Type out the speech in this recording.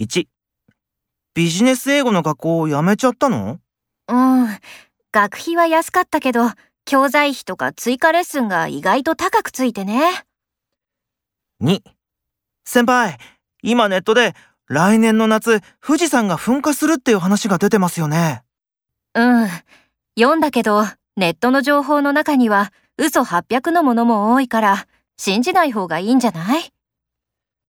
1、ビジネス英語の学校を辞めちゃったの？うん。学費は安かったけど、教材費とか追加レッスンが意外と高くついてね。2、先輩、今ネットで来年の夏、富士山が噴火するっていう話が出てますよね。うん。読んだけど、ネットの情報の中には嘘800のものも多いから、信じない方がいいんじゃない？